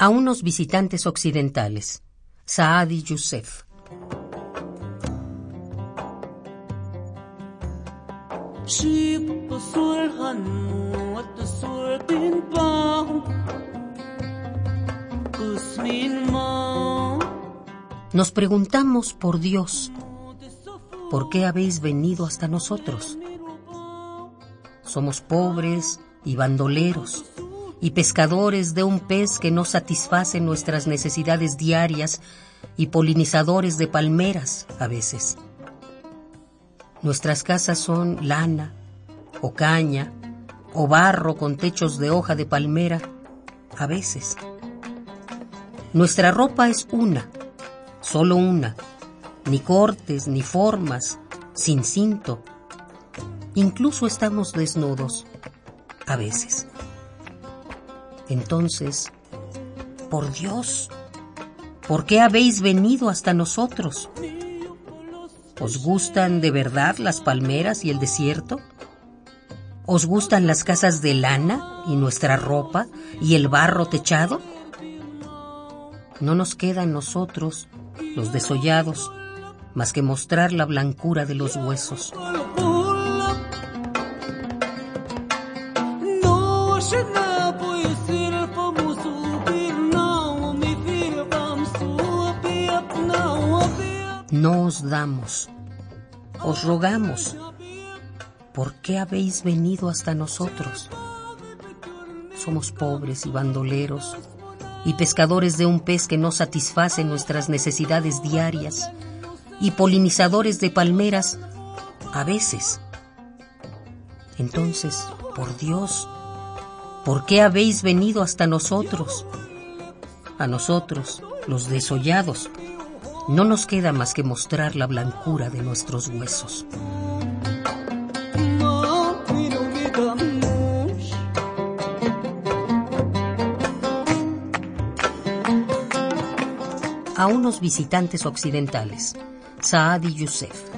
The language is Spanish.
a unos visitantes occidentales. Saadi Youssef. Nos preguntamos por Dios, ¿por qué habéis venido hasta nosotros? Somos pobres y bandoleros y pescadores de un pez que no satisface nuestras necesidades diarias y polinizadores de palmeras a veces. Nuestras casas son lana o caña o barro con techos de hoja de palmera a veces. Nuestra ropa es una, solo una, ni cortes ni formas, sin cinto. Incluso estamos desnudos a veces. Entonces, por Dios, ¿por qué habéis venido hasta nosotros? ¿Os gustan de verdad las palmeras y el desierto? ¿Os gustan las casas de lana y nuestra ropa y el barro techado? No nos queda en nosotros, los desollados, más que mostrar la blancura de los huesos. No os damos, os rogamos, ¿por qué habéis venido hasta nosotros? Somos pobres y bandoleros y pescadores de un pez que no satisface nuestras necesidades diarias y polinizadores de palmeras a veces. Entonces, por Dios, ¿por qué habéis venido hasta nosotros? A nosotros, los desollados, no nos queda más que mostrar la blancura de nuestros huesos. A unos visitantes occidentales, Saadi Youssef.